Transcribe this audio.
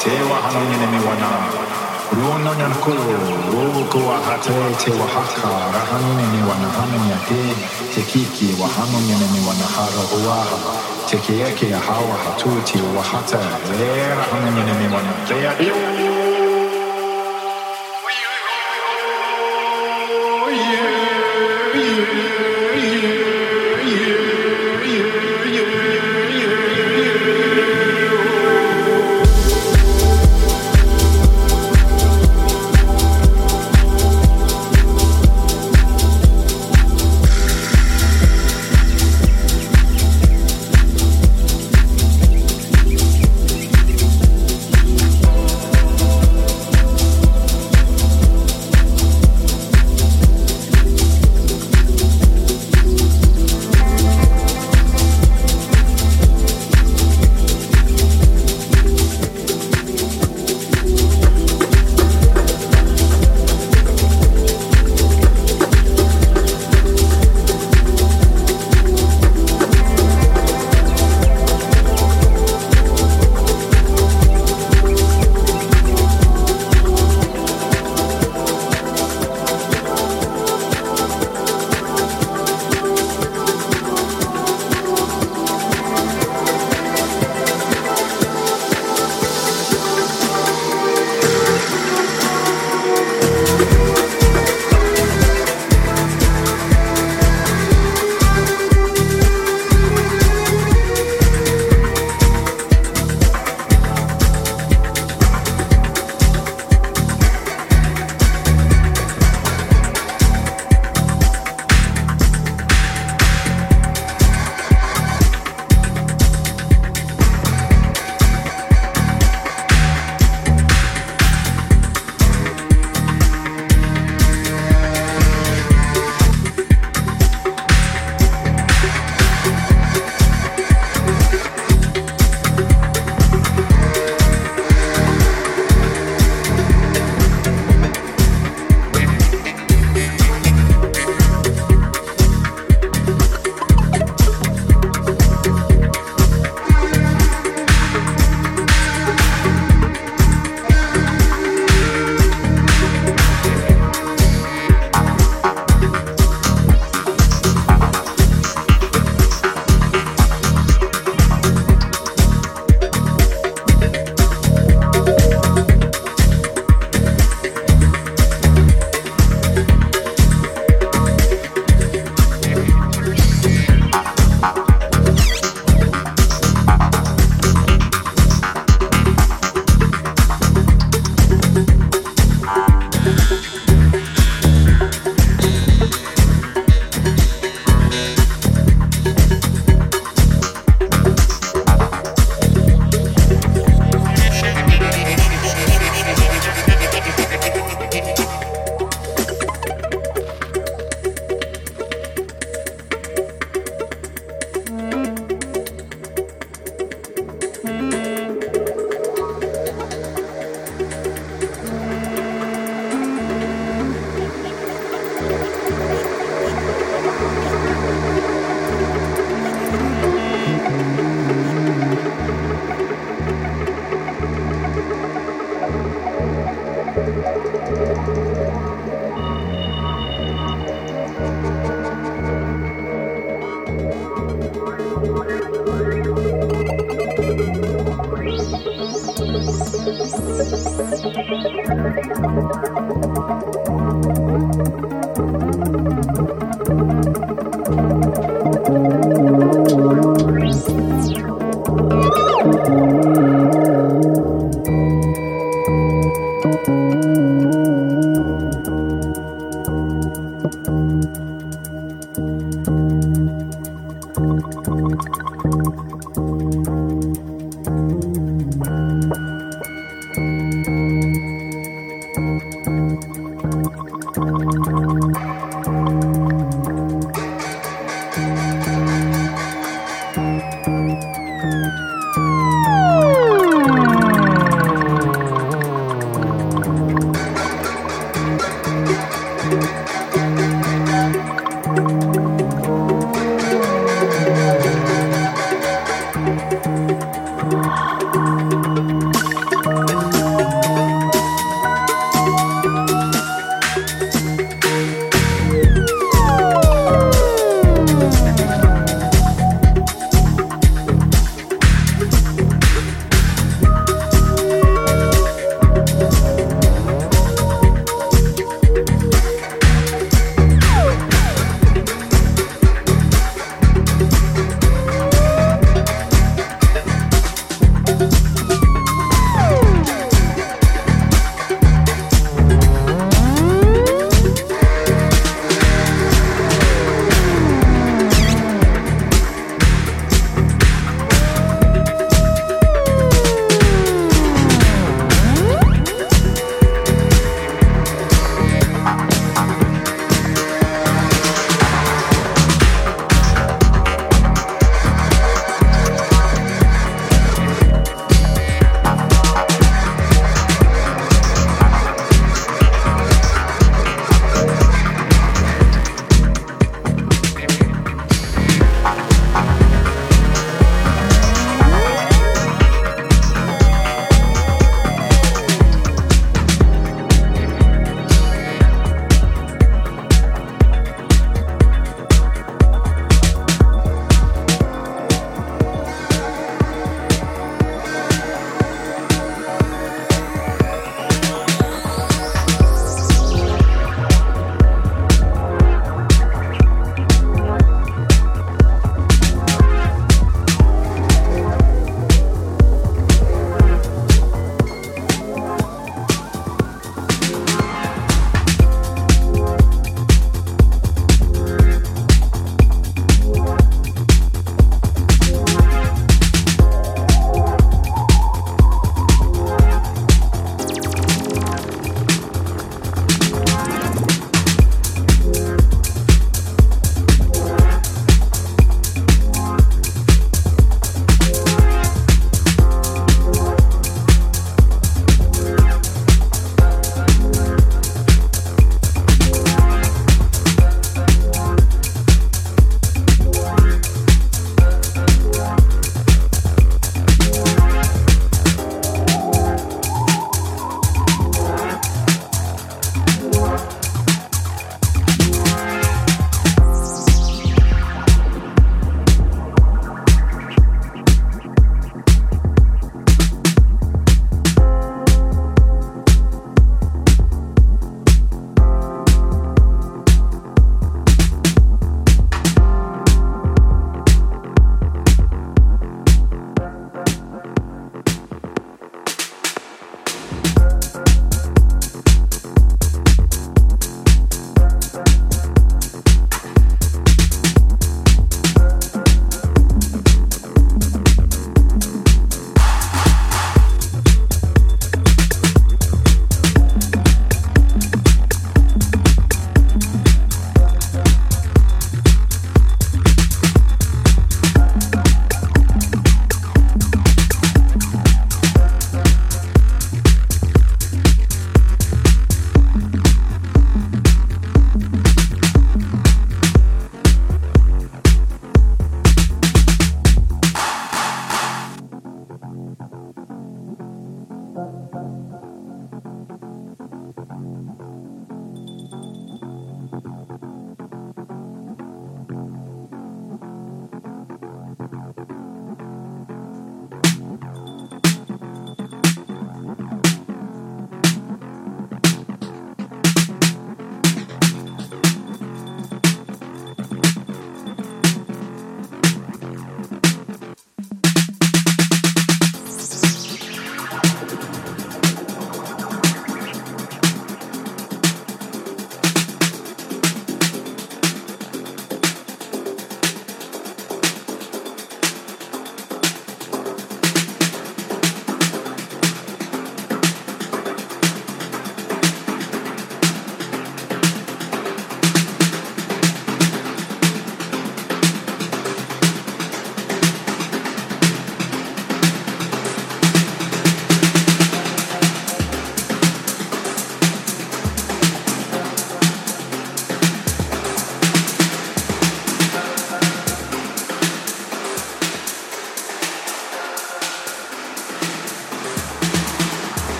Tewa wahanonya ne miwana. Ruona nyankolo, roko wahate te wahaka, rahanonya ne wanahanonya te, te kiki wahanonya ne miwana hara huaha. Te keake hawa hatuti wahata, te rahanonya ne miwana. Te ya.